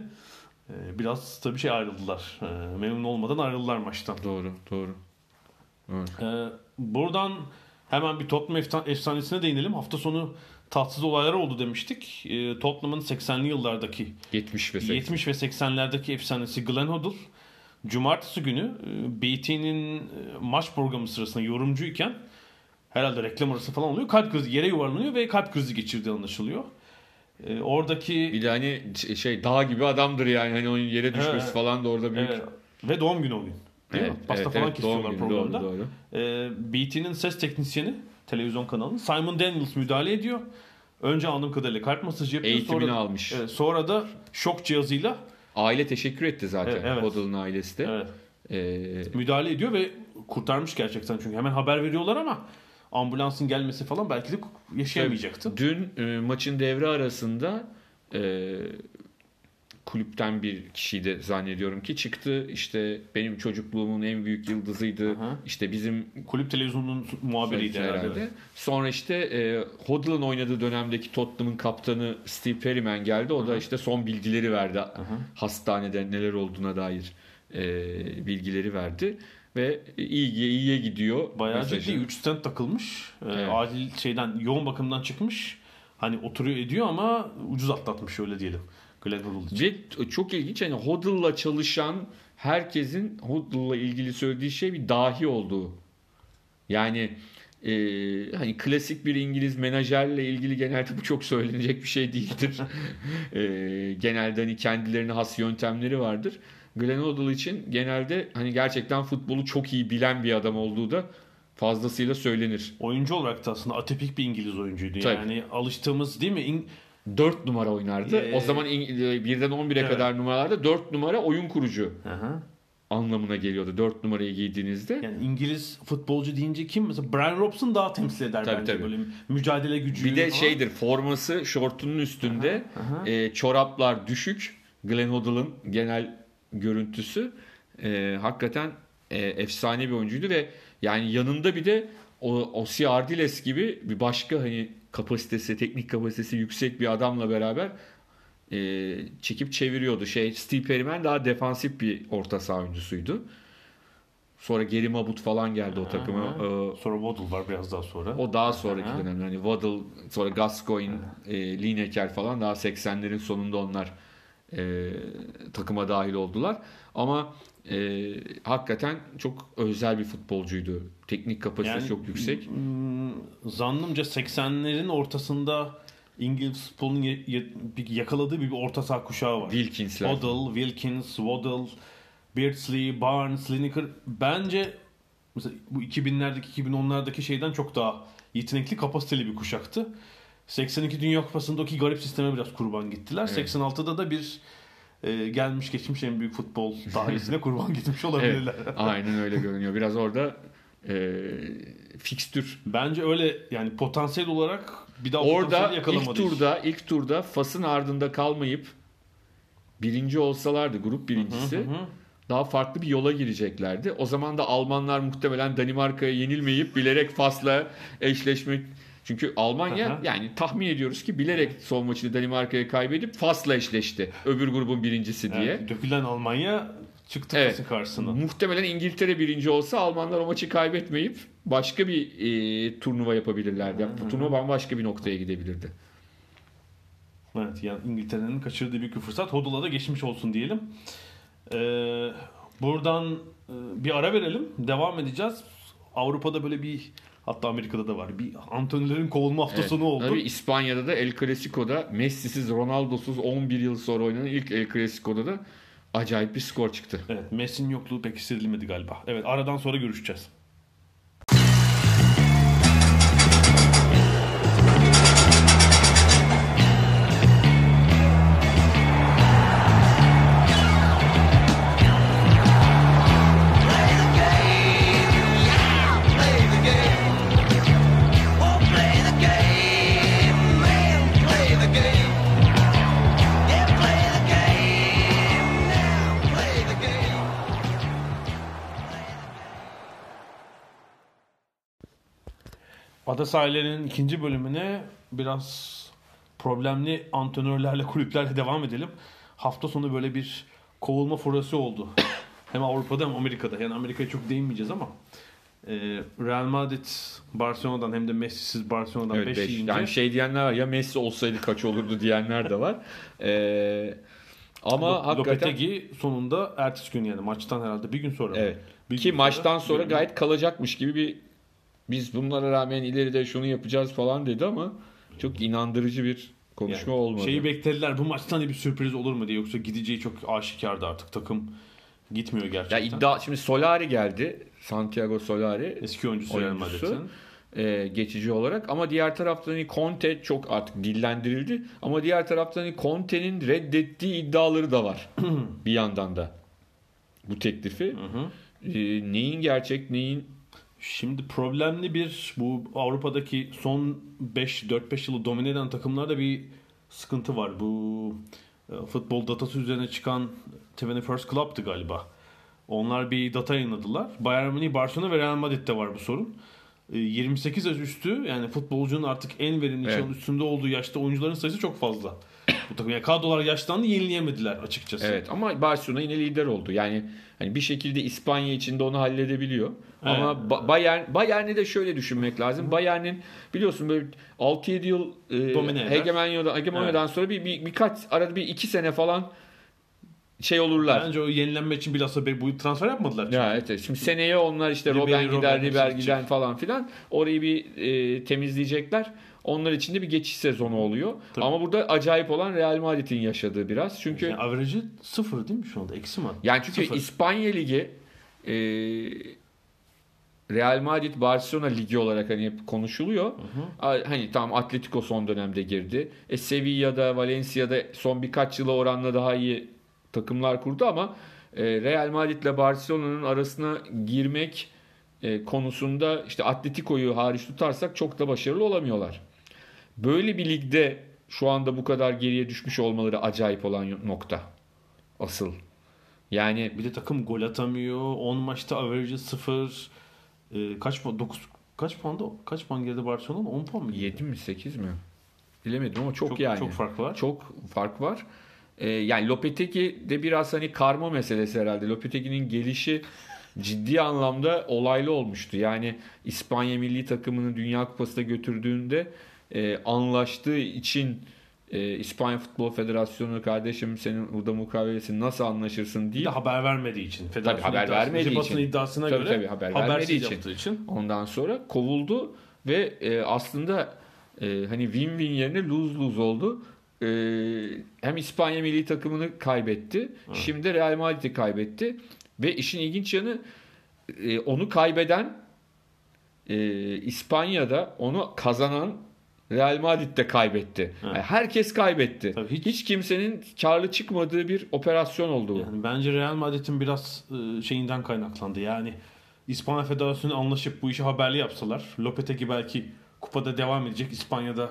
Speaker 2: E, biraz tabii şey ayrıldılar. E, memnun olmadan ayrıldılar maçtan.
Speaker 3: Doğru, doğru. Evet.
Speaker 2: Ee, buradan hemen bir Tottenham efsanesine değinelim. Hafta sonu tatsız olaylar oldu demiştik. Ee, Tottenham'ın 80'li yıllardaki
Speaker 3: 70 ve 80.
Speaker 2: 70 ve 80'lerdeki efsanesi Glenn Hoddle Cumartesi günü e, BT'nin e, maç programı sırasında yorumcuyken herhalde reklam arası falan oluyor. Kalp krizi yere yuvarlanıyor ve kalp krizi geçirdiği anlaşılıyor. Ee, oradaki
Speaker 3: Bir de hani şey dağ gibi adamdır yani hani onun yere düşmesi
Speaker 2: Evet.
Speaker 3: falan da orada büyük.
Speaker 2: Evet, ve doğum günü o gün. Değil mi? Pasta falan
Speaker 3: doğum
Speaker 2: kesiyorlar
Speaker 3: günü,
Speaker 2: programda.
Speaker 3: Doğru, doğru.
Speaker 2: Ee, BT'nin ses teknisyeni televizyon kanalının Simon Daniels müdahale ediyor. Önce anladığım kadarıyla kalp masajı yapıyor.
Speaker 3: Eğitimini
Speaker 2: sonra,
Speaker 3: almış.
Speaker 2: Evet, sonra da şok cihazıyla
Speaker 3: Aile teşekkür etti zaten.
Speaker 2: Evet, evet.
Speaker 3: Waddle'ın ailesi de.
Speaker 2: evet,
Speaker 3: Ee,
Speaker 2: müdahale ediyor ve kurtarmış gerçekten. Çünkü hemen haber veriyorlar ama ambulansın gelmesi falan belki de yaşayamayacaktı.
Speaker 3: Dün e, maçın devre arasında e, kulüpten bir kişiydi zannediyorum ki çıktı. İşte benim çocukluğumun en büyük yıldızıydı.
Speaker 2: Aha.
Speaker 3: İşte bizim
Speaker 2: Kulüp televizyonunun muhabiriydi herhalde.
Speaker 3: herhalde. Sonra işte e, Hoddle'ın oynadığı dönemdeki Tottenham'ın kaptanı Steve Perryman geldi. O da işte son bilgileri verdi. Hastanede neler olduğuna dair e, bilgileri verdi. Ve iyiye iyiye gidiyor.
Speaker 2: Bayağı
Speaker 3: mesajı.
Speaker 2: ciddi 3 stent takılmış. Ee,
Speaker 3: Evet.
Speaker 2: Acil şeyden yoğun bakımdan çıkmış. Hani oturuyor ediyor ama ucuz atlatmış öyle diyelim. Glenn Hoddle için.
Speaker 3: Ve çok ilginç hani Hoddle'la çalışan herkesin Hoddle'la ilgili söylediği şey bir dahi olduğu. Yani e, hani klasik bir İngiliz menajerle ilgili genelde bu çok söylenecek bir şey değildir. e, genelde hani kendilerine has yöntemleri vardır. Glenn Hoddle için genelde hani gerçekten futbolu çok iyi bilen bir adam olduğu da fazlasıyla söylenir.
Speaker 2: Oyuncu olarak da aslında atipik bir İngiliz oyuncuydu.
Speaker 3: Tabii.
Speaker 2: Yani alıştığımız değil mi? İng-
Speaker 3: 4 numara oynardı.
Speaker 2: Ee,
Speaker 3: o zaman İng- birden 11'e
Speaker 2: evet.
Speaker 3: kadar numaralarda 4 numara oyun kurucu.
Speaker 2: Aha.
Speaker 3: anlamına geliyordu 4 numarayı giydiğinizde.
Speaker 2: Yani İngiliz futbolcu deyince kim? Mesela Brian Robson daha temsil eder
Speaker 3: Tabii,
Speaker 2: bence
Speaker 3: tabii.
Speaker 2: böyle mücadele gücü.
Speaker 3: bir de
Speaker 2: falan.
Speaker 3: şeydir forması şortunun üstünde e, çoraplar düşük. Glenn Hoddle'ın genel görüntüsü e, hakikaten e, efsane bir oyuncuydu ve yani yanında bir de o Osi Ardiles gibi bir başka hani kapasitesi, teknik kapasitesi yüksek bir adamla beraber e, çekip çeviriyordu. Şey Steve Perryman daha defansif bir orta saha oyuncusuydu. Sonra Geri Mabut falan geldi o takıma. E,
Speaker 2: Sonra Waddle var biraz daha sonra.
Speaker 3: o daha sonraki
Speaker 2: Aha.
Speaker 3: dönem. Hani Waddle, sonra Gascoigne, e, Lineker falan daha 80'lerin sonunda onlar e, takıma dahil oldular. Ama e, hakikaten çok özel bir futbolcuydu. Teknik kapasitesi çok yüksek.
Speaker 2: Zannımca 80'lerin ortasında İngiliz futbolunun yakaladığı bir orta saha kuşağı var.
Speaker 3: Wilkins'ler.
Speaker 2: Waddle, Wilkins, Waddle, Beardsley, Barnes, Lineker bence mesela bu 2000'lerdeki 2010'lardaki şeyden çok daha yetenekli kapasiteli bir kuşaktı. 82 Dünya Kupası'nda o ki garip sisteme biraz kurban gittiler.
Speaker 3: Evet.
Speaker 2: 86'da da bir e, gelmiş geçmiş en büyük futbol tarihine kurban gitmiş olabilirler.
Speaker 3: Evet, aynen öyle görünüyor. Biraz orada e, fikstür.
Speaker 2: Bence öyle yani potansiyel olarak bir daha
Speaker 3: Orada ilk
Speaker 2: yakalamadı hiç.
Speaker 3: turda ilk turda Fas'ın ardında kalmayıp birinci olsalardı grup birincisi
Speaker 2: Hı hı.
Speaker 3: daha farklı bir yola gireceklerdi. O zaman da Almanlar muhtemelen Danimarka'ya yenilmeyip bilerek Fas'la eşleşmek çünkü Almanya
Speaker 2: Aha.
Speaker 3: yani tahmin ediyoruz ki bilerek son maçını Danimarka'ya kaybedip Fas'la eşleşti. Öbür grubun birincisi diye.
Speaker 2: Yani dökülen Almanya çıktı
Speaker 3: Evet.
Speaker 2: Karşısına.
Speaker 3: Muhtemelen İngiltere birinci olsa Almanlar o maçı kaybetmeyip başka bir e, turnuva yapabilirlerdi. Yani bu turnuva bambaşka bir noktaya gidebilirdi.
Speaker 2: Evet yani İngiltere'nin kaçırdığı büyük bir fırsat. Hodul'a da geçmiş olsun diyelim. Ee, buradan e, bir ara verelim. Devam edeceğiz. Avrupa'da böyle bir hatta Amerika'da da var. Bir antrenörlerin kovulma hafta
Speaker 3: Evet.
Speaker 2: sonu oldu.
Speaker 3: Tabii İspanya'da da El Clasico'da Messi'siz Ronaldo'suz 11 yıl sonra oynanan ilk El Clasico'da da acayip bir skor çıktı.
Speaker 2: Evet Messi'nin yokluğu pek hissedilmedi galiba. Evet aradan sonra görüşeceğiz. Ada sahillerinin ikinci bölümüne biraz problemli antrenörlerle, kulüplerle devam edelim. Hafta sonu böyle bir kovulma furası oldu. hem Avrupa'da hem Amerika'da. Yani Amerika'ya çok değinmeyeceğiz ama. e, Real Madrid Barcelona'dan hem de Messi'siz Barcelona'dan
Speaker 3: Evet,
Speaker 2: 5
Speaker 3: beş.
Speaker 2: yiyince.
Speaker 3: Yani şey diyenler var ya Messi olsaydı kaç olurdu diyenler de var. Ee, ama
Speaker 2: Lo-
Speaker 3: hakikaten
Speaker 2: Lopetegi sonunda ertesi gün yani maçtan herhalde bir gün sonra.
Speaker 3: Evet.
Speaker 2: Bir
Speaker 3: Ki
Speaker 2: gün
Speaker 3: maçtan sonra
Speaker 2: görünüyor.
Speaker 3: gayet kalacakmış gibi bir biz bunlara rağmen ileride şunu yapacağız falan dedi ama çok inandırıcı bir konuşma
Speaker 2: Yani
Speaker 3: olmadı.
Speaker 2: Şeyi beklediler bu maçtan da bir sürpriz olur mu diye yoksa gideceği çok aşikardı artık takım gitmiyor
Speaker 3: ya
Speaker 2: gerçekten.
Speaker 3: iddia şimdi Solari geldi. Santiago Solari
Speaker 2: Eski oyuncusu Real. Madrid'in.
Speaker 3: e, geçici olarak ama diğer taraftan hani Conte çok artık dillendirildi ama diğer taraftan hani Conte'nin reddettiği iddiaları da var bir yandan da bu teklifi.
Speaker 2: Hı hı.
Speaker 3: E, neyin gerçek neyin
Speaker 2: Şimdi problemli bir bu Avrupa'daki son 5 4-5 yılı domine eden takımlarda bir sıkıntı var. Bu e, futbol datası üzerine çıkan 21st Club'tı galiba. Onlar bir data yayınladılar. Bayern Münih, Barcelona ve Real Madrid'de var bu sorun. E, 28 yaş üstü yani futbolcunun artık en verimli
Speaker 3: Evet.
Speaker 2: çağın üstünde olduğu yaşta oyuncuların sayısı çok fazla. Bu takım yani kadrolar yaşlandı yenileyemediler açıkçası.
Speaker 3: Evet ama Barcelona yine lider oldu. Yani hani bir şekilde İspanya içinde onu halledebiliyor. Ama Ba- Bayern Bayern'i de şöyle düşünmek lazım. Bayern'in biliyorsun böyle 6-7 yıl e,
Speaker 2: Domine eder.
Speaker 3: hegemonyadan, hegemonyadan sonra bir, bir birkaç arada bir iki sene falan şey olurlar.
Speaker 2: Bence o yenilenme için bilhassa bu transfer yapmadılar. çünkü.
Speaker 3: Ya evet, evet. Şimdi seneye onlar işte Robben gider,
Speaker 2: Robben
Speaker 3: gider falan filan. Orayı bir e, temizleyecekler. Onlar için de bir geçiş sezonu oluyor.
Speaker 2: Tabii.
Speaker 3: Ama burada acayip olan Real Madrid'in yaşadığı biraz. Çünkü
Speaker 2: Yani average'ı sıfır değil mi şu anda? Eksi mi?
Speaker 3: Yani çünkü
Speaker 2: Sıfır.
Speaker 3: İspanya Ligi e, Real Madrid Barcelona Ligi olarak hani hep konuşuluyor. A- Hani tamam Atletico son dönemde girdi. E Sevilla'da, Valencia'da son birkaç yıla oranla daha iyi takımlar kurdu ama e, Real Madrid ile Barcelona'nın arasına girmek e, konusunda işte Atletico'yu hariç tutarsak çok da başarılı olamıyorlar. Böyle bir ligde şu anda bu kadar geriye düşmüş olmaları acayip olan nokta. Asıl. Yani
Speaker 2: Bir de takım gol atamıyor. 10 maçta average'ı 0. Ee, kaç puan? 9 kaç puanda? Kaç puan geride Barcelona? 10 puan mı? geride?
Speaker 3: 7 mi 8 mi? Bilemedim ama çok,
Speaker 2: Çok,
Speaker 3: yani.
Speaker 2: çok fark var.
Speaker 3: Çok fark var. Ee, yani Lopetegi de biraz hani karma meselesi herhalde. Lopetegi'nin gelişi ciddi anlamda olaylı olmuştu. Yani İspanya milli takımını Dünya Kupası'na götürdüğünde e, anlaştığı için e, İspanya Futbol Federasyonu kardeşim senin burada mukavelesin nasıl anlaşırsın
Speaker 2: Bir
Speaker 3: deyip
Speaker 2: de haber vermediği için. Federasyon
Speaker 3: haber vermediği için.
Speaker 2: iddiasına
Speaker 3: Tabii,
Speaker 2: göre
Speaker 3: tabii, haber vermediği için.
Speaker 2: için.
Speaker 3: Ondan sonra kovuldu ve e, aslında e, hani win-win yerine lose-lose oldu. E, hem İspanya milli takımını kaybetti. Şimdi de Real Madrid'i kaybetti. Ve işin ilginç yanı e, onu kaybeden e, İspanya'da onu kazanan Real Madrid de kaybetti.
Speaker 2: Evet.
Speaker 3: Yani herkes kaybetti.
Speaker 2: Tabii
Speaker 3: hiç...
Speaker 2: hiç-
Speaker 3: kimsenin karlı çıkmadığı bir operasyon oldu bu.
Speaker 2: Yani bence Real Madrid'in biraz e, şeyinden kaynaklandı. Yani İspanya Federasyonu anlaşıp bu işi haberli yapsalar Lopetegi belki kupada devam edecek. İspanya'da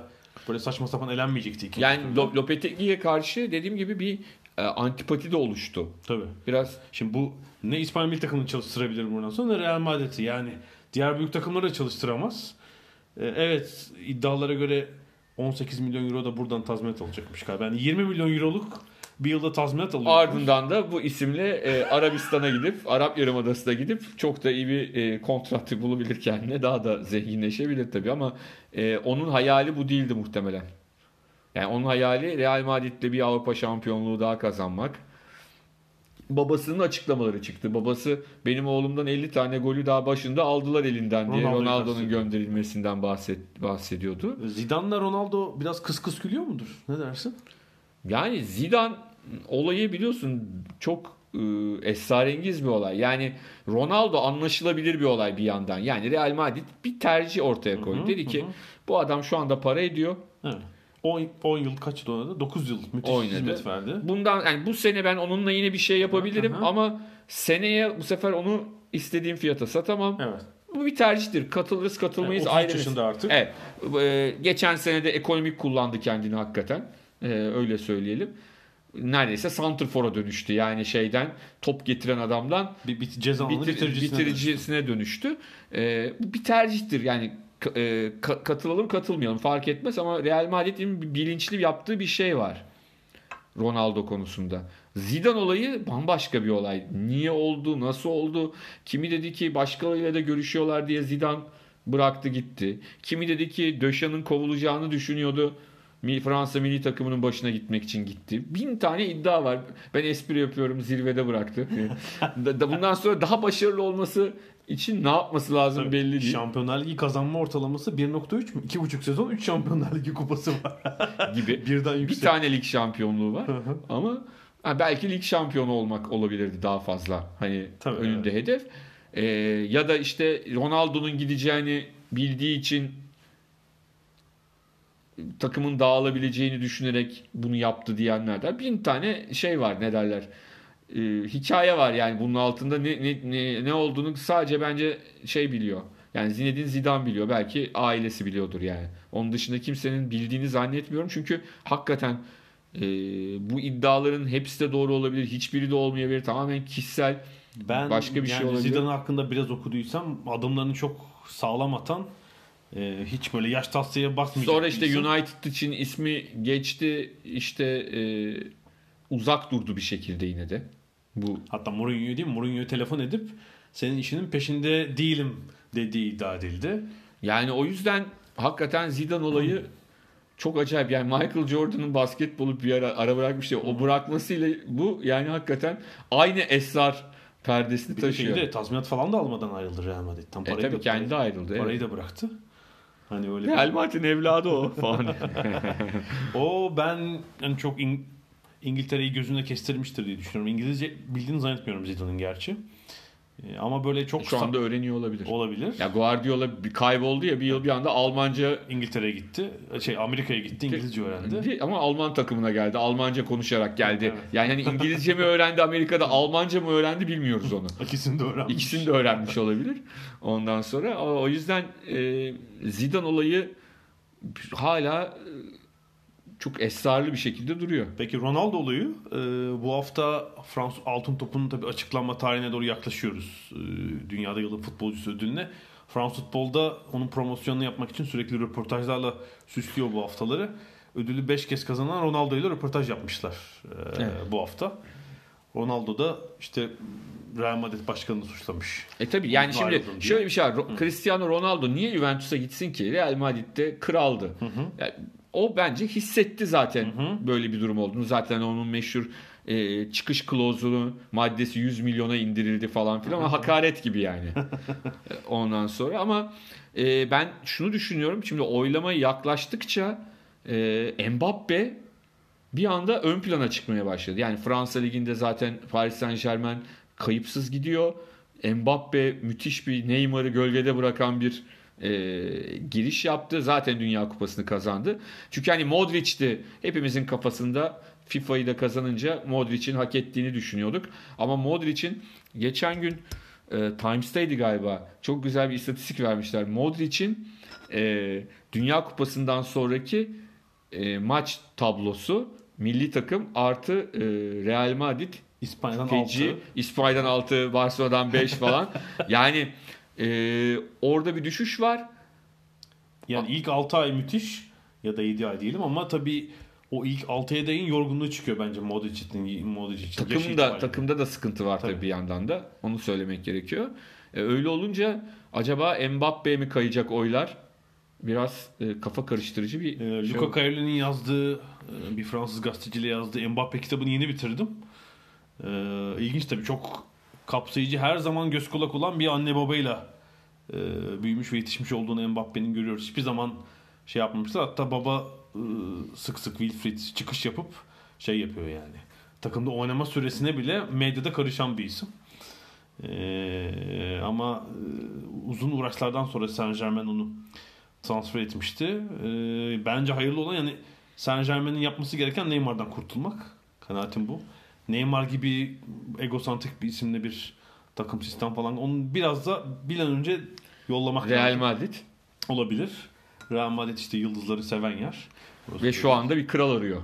Speaker 2: böyle saçma sapan elenmeyecekti.
Speaker 3: Yani
Speaker 2: turda.
Speaker 3: Lo- Lopetegui'ye karşı dediğim gibi bir e, antipati de oluştu.
Speaker 2: Tabii.
Speaker 3: Biraz
Speaker 2: Şimdi bu ne İspanya milli takımını çalıştırabilir bundan sonra Real Madrid'i. Yani diğer büyük takımları da çalıştıramaz. Ee, evet iddialara göre 18 milyon euro da buradan tazminat alacakmış galiba. Yani 20 milyon euroluk bir yılda tazminat alıyor.
Speaker 3: ardından da bu isimle e, Arabistan'a gidip Arap Yarımadası'na gidip çok da iyi bir e, kontratı bulabilir kendine. Daha da zenginleşebilir tabii ama e, onun hayali bu değildi muhtemelen. Yani onun hayali Real Madrid'de bir Avrupa şampiyonluğu daha kazanmak. Babasının açıklamaları çıktı. Babası benim oğlumdan 50 tane golü daha başında aldılar elinden diye Ronaldo'nun gönderilmesinden bahset, bahsediyordu.
Speaker 2: Zidane'la Ronaldo biraz kıs kıs gülüyor mudur? Ne dersin?
Speaker 3: Yani Zidane olayı biliyorsun çok e, esrarengiz bir olay. Yani Ronaldo anlaşılabilir bir olay bir yandan. Yani Real Madrid bir tercih ortaya koydu.
Speaker 2: Hı hı,
Speaker 3: Dedi ki
Speaker 2: hı.
Speaker 3: bu adam şu anda para ediyor.
Speaker 2: Evet. 10, 10 yıl kaç yıl oynadı? 9 yıl müthiş
Speaker 3: Oynadı.
Speaker 2: hizmet verdi.
Speaker 3: Bundan yani bu sene ben onunla yine bir şey yapabilirim
Speaker 2: hı.
Speaker 3: ama seneye bu sefer onu istediğim fiyata satamam.
Speaker 2: Evet.
Speaker 3: Bu bir tercihtir. Katılırız katılmayız
Speaker 2: Yani 33
Speaker 3: ayrı
Speaker 2: yaşında artık.
Speaker 3: Evet. E, geçen sene de ekonomik kullandı kendini hakikaten. E, öyle söyleyelim. Neredeyse santrfora dönüştü. Yani şeyden top getiren adamdan
Speaker 2: Bir, bir
Speaker 3: bitir-
Speaker 2: bitiricisine.
Speaker 3: bitiricisine dönüştü. E, bu bir tercihtir. Yani e, ka- katılalım katılmayalım fark etmez ama Real Madrid'in bilinçli yaptığı bir şey var. Ronaldo konusunda. Zidane olayı bambaşka bir olay. Niye oldu, nasıl oldu? Kimi dedi ki başkalarıyla da görüşüyorlar diye Zidane bıraktı gitti. Kimi dedi ki Döşan'ın kovulacağını düşünüyordu. Fransa milli takımının başına gitmek için gitti. Bin tane iddia var. Ben espri yapıyorum zirvede bıraktı. Da- da Bundan sonra daha başarılı olması için ne yapması lazım
Speaker 2: Tabii,
Speaker 3: belli değil
Speaker 2: Şampiyonlar Ligi kazanma ortalaması 1.3 mü? 2.5 sezon 3 Şampiyonlar Ligi kupası var.
Speaker 3: gibi.
Speaker 2: Birden
Speaker 3: Bir
Speaker 2: yüksek.
Speaker 3: tane lig şampiyonluğu var. Ama ha, belki lig şampiyonu olmak olabilirdi daha fazla. Hani
Speaker 2: Tabii,
Speaker 3: önünde hedef. Ee, ya da işte Ronaldo'nun gideceğini bildiği için takımın dağılabileceğini düşünerek bunu yaptı diyenlerden bin tane şey var ne derler Ee, hikaye var yani bunun altında ne, ne, ne, ne olduğunu sadece bence şey biliyor. Yani Zinedine Zidane biliyor. Belki ailesi biliyordur yani. Onun dışında kimsenin bildiğini zannetmiyorum. Çünkü hakikaten Ee, bu iddiaların hepsi de doğru olabilir. Hiçbiri de olmayabilir. Tamamen kişisel
Speaker 2: Ben
Speaker 3: başka bir
Speaker 2: yani
Speaker 3: şey olabilir.
Speaker 2: Zidane hakkında biraz okuduysam adımlarını çok sağlam atan e, hiç böyle yaş tasfiye basmayacak.
Speaker 3: Sonra işte
Speaker 2: isim.
Speaker 3: United için ismi geçti. İşte e, uzak durdu bir şekilde yine de. Bu
Speaker 2: Hatta Mourinho'yu değil? Mourinho'yu telefon edip senin işinin peşinde değilim dediği iddia edildi.
Speaker 3: yani o yüzden hakikaten Zidane olayı çok acayip. Yani Michael Jordan'ın basketbolu bir ara, ara bırakmıştı. O bırakmasıyla bu yani hakikaten aynı esrar perdesini
Speaker 2: Bir
Speaker 3: taşıyor.
Speaker 2: şeyde tazminat falan da almadan ayrıldı Real Madrid'den.
Speaker 3: E
Speaker 2: Parayı
Speaker 3: tabii
Speaker 2: da,
Speaker 3: kendi ayrıldı. evet.
Speaker 2: parayı da bıraktı. Hani öyle
Speaker 3: Real Madrid'in evladı o falan.
Speaker 2: O ben yani çok İng- İngiltere'yi gözüne kestirmiştir diye düşünüyorum. İngilizce bildiğini zannetmiyorum Zidane'ın gerçi. Ee, ama böyle çok
Speaker 3: Şu anda öğreniyor olabilir.
Speaker 2: olabilir.
Speaker 3: Ya Guardiola bir kayboldu ya bir yıl bir anda Almanca
Speaker 2: İngiltere'ye gitti. Şey Amerika'ya gitti. İngilizce öğrendi.
Speaker 3: ama Alman takımına geldi. Almanca konuşarak geldi.
Speaker 2: Evet.
Speaker 3: Yani hani İngilizce mi öğrendi Amerika'da Almanca mı öğrendi bilmiyoruz onu.
Speaker 2: İkisini de öğrenmiş.
Speaker 3: İkisini de öğrenmiş olabilir. Ondan sonra o yüzden e, Zidane olayı hala çok esrarlı bir şekilde duruyor.
Speaker 2: Peki Ronaldo olayı e, bu hafta Fransız altın topunun tabii açıklanma tarihine doğru yaklaşıyoruz. E, dünyada yılın futbolcusu ödülüne. Fransız futbolda onun promosyonunu yapmak için sürekli röportajlarla süslüyor bu haftaları. Ödülü 5 kez kazanan Ronaldo ile röportaj yapmışlar e,
Speaker 3: Evet.
Speaker 2: bu hafta. Ronaldo da işte Real Madrid başkanını suçlamış.
Speaker 3: E tabi yani şimdi
Speaker 2: Ayrıldım diye.
Speaker 3: şöyle bir şey var. Ro- Cristiano Ronaldo niye Juventus'a gitsin ki? Real Madrid'de kraldı. Yani o bence hissetti zaten böyle bir durum olduğunu. Zaten onun meşhur e, çıkış klozunu maddesi 100 milyona indirildi falan filan ama hakaret gibi yani. E, Ondan sonra ama e, ben şunu düşünüyorum. Şimdi oylama yaklaştıkça e, Mbappe bir anda ön plana çıkmaya başladı. Yani Fransa Ligi'nde zaten Paris Saint Germain kayıpsız gidiyor. Mbappe müthiş bir Neymar'ı gölgede bırakan bir e, giriş yaptı. Zaten Dünya Kupası'nı kazandı. Çünkü hani Modric'ti hepimizin kafasında FIFA'yı da kazanınca Modric'in hak ettiğini düşünüyorduk. Ama Modric'in geçen gün e, Times'taydı galiba. Çok güzel bir istatistik vermişler. Modric'in e, Dünya Kupası'ndan sonraki e, maç tablosu milli takım artı e, Real Madrid
Speaker 2: İspanya'dan
Speaker 3: feci
Speaker 2: 6.
Speaker 3: İspanya'dan 6 Barcelona'dan 5 falan yani e, orada bir düşüş var
Speaker 2: Yani ilk 6 ay müthiş ya da 7 ay diyelim ama tabii o ilk 6 ayın yorgunluğu çıkıyor bence Modric için. Modric için.
Speaker 3: Takımda takımda da sıkıntı var tabii,
Speaker 2: Tabii.
Speaker 3: bir yandan da onu söylemek gerekiyor E, öyle olunca acaba Mbappe'ye mi kayacak oylar biraz e, kafa karıştırıcı bir
Speaker 2: Ee,
Speaker 3: şey
Speaker 2: Luca
Speaker 3: oldu.
Speaker 2: Cairoli'nin yazdığı e, bir Fransız gazeteciyle yazdığı Mbappe kitabını yeni bitirdim. Ee, ilginç tabii çok kapsayıcı her zaman göz kulak olan bir anne babayla e, büyümüş ve yetişmiş olduğunu Mbappe'nin görüyoruz. Hiçbir zaman şey yapmamışlar. Hatta baba e, sık sık Wilfried çıkış yapıp şey yapıyor yani. Takımda oynama süresine bile medyada karışan bir isim. Ee, ama e, uzun uğraşlardan sonra Saint Germain onu transfer etmişti. Ee, bence hayırlı olan yani Saint Germain'in yapması gereken Neymar'dan kurtulmak. Kanaatim bu. Neymar gibi egosantrik bir isimle bir takım sistem falan onu biraz da bir an önce yollamak
Speaker 3: Real
Speaker 2: lazım.
Speaker 3: Madrid
Speaker 2: olabilir. Real Madrid işte yıldızları seven yer. Orası
Speaker 3: ve şu anda bir kral arıyor.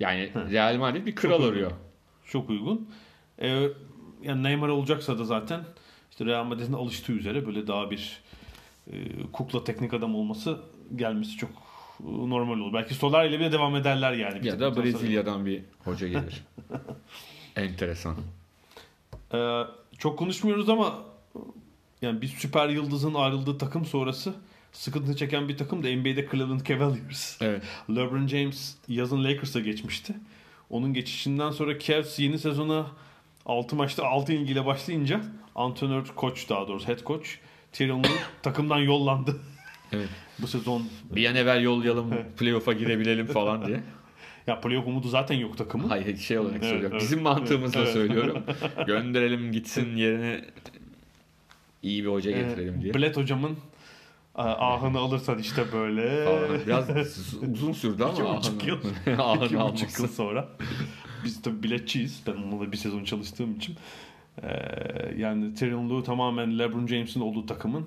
Speaker 3: Yani Real Madrid bir kral
Speaker 2: Çok
Speaker 3: arıyor.
Speaker 2: çok uygun. Ee, yani Neymar olacaksa da zaten işte Real Madrid'in alıştığı üzere böyle daha bir e, kukla teknik adam olması gelmesi çok normal olur. Belki Solari ile bile devam ederler yani.
Speaker 3: Ya da Brezilya'dan bir hoca gelir. Enteresan.
Speaker 2: Ee, çok konuşmuyoruz ama yani bir süper yıldızın ayrıldığı takım sonrası sıkıntı çeken bir takım da NBA'de Cleveland Cavaliers.
Speaker 3: Evet.
Speaker 2: LeBron James yazın Lakers'a geçmişti. Onun geçişinden sonra Cavs yeni sezona 6 maçta 6 ilgiyle başlayınca antrenör, koç daha doğrusu head coach Tyronn Lue takımdan yollandı.
Speaker 3: Evet.
Speaker 2: Bu sezon
Speaker 3: Bir an evvel yollayalım playoff'a girebilelim falan diye.
Speaker 2: ya playoff umudu zaten yok takımın.
Speaker 3: Hayır şey olarak
Speaker 2: Evet,
Speaker 3: söylüyorum.
Speaker 2: evet.
Speaker 3: Bizim mantığımızla
Speaker 2: Evet.
Speaker 3: söylüyorum. Gönderelim gitsin yerine iyi bir hoca getirelim diye.
Speaker 2: Bled hocamın e, ahını alırsan işte böyle.
Speaker 3: Biraz uzun sürdü ama
Speaker 2: İki buçuk yıl.
Speaker 3: ahını
Speaker 2: İki buçuk yıl sonra. Biz tabii biletçiyiz. Ben onunla bir sezon çalıştığım için. Ee, yani Lue tamamen LeBron James'in olduğu takımın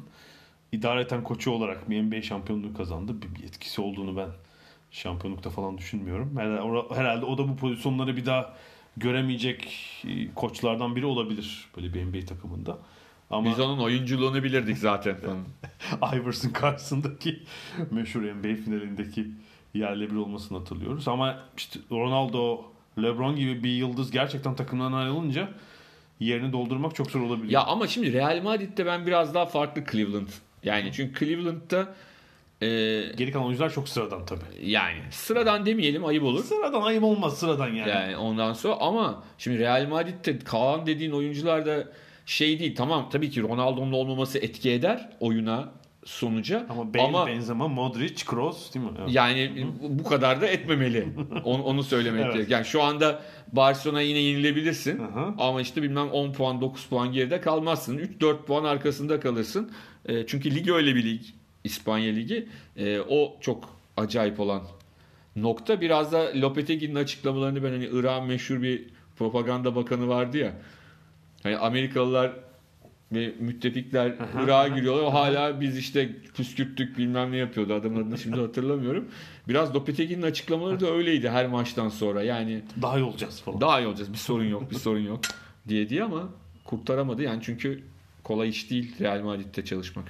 Speaker 2: idareten koçu olarak bir NBA şampiyonluğu kazandı. Bir, etkisi olduğunu ben Şampiyonlukta falan düşünmüyorum. Herhalde, herhalde o da bu pozisyonları bir daha göremeyecek e, koçlardan biri olabilir böyle bir NBA takımında.
Speaker 3: Ama Biz onun oyunculuğunu bilirdik zaten.
Speaker 2: Iverson karşısındaki meşhur NBA finalindeki yerle bir olmasını hatırlıyoruz. Ama işte Ronaldo, LeBron gibi bir yıldız gerçekten takımdan ayrılınca yerini doldurmak çok zor olabilir.
Speaker 3: Ya ama şimdi Real Madrid'de ben biraz daha farklı Cleveland. Yani çünkü Cleveland'da
Speaker 2: e, geri kalan oyuncular çok sıradan tabii.
Speaker 3: Yani sıradan demeyelim ayıp olur.
Speaker 2: Sıradan ayıp olmaz sıradan yani.
Speaker 3: Yani ondan sonra ama şimdi Real Madrid'de kalan dediğin oyuncular da şey değil tamam tabii ki Ronaldo'nun olmaması etki eder oyuna sonuca.
Speaker 2: Ama Bale, ama, Benzema, Modric, Kroos değil mi? Evet.
Speaker 3: Yani bu kadar da etmemeli. onu, onu söylemek evet. Yani şu anda Barcelona yine yenilebilirsin. Hı-hı. Ama işte bilmem 10 puan 9 puan geride kalmazsın. 3-4 puan arkasında kalırsın. E, çünkü lig öyle bir lig. İspanya Ligi. E, o çok acayip olan nokta. Biraz da Lopetegui'nin açıklamalarını ben hani Irak'ın meşhur bir propaganda bakanı vardı ya. Hani Amerikalılar ve müttefikler Irak'a giriyorlar. Hala biz işte püskürttük bilmem ne yapıyordu. Adamın adını şimdi hatırlamıyorum. Biraz Lopetegui'nin açıklamaları da öyleydi her maçtan sonra. Yani
Speaker 2: daha iyi olacağız falan.
Speaker 3: Daha iyi olacağız. Bir sorun yok, bir sorun yok diye diye ama kurtaramadı. Yani çünkü kolay iş değil Real Madrid'de çalışmak.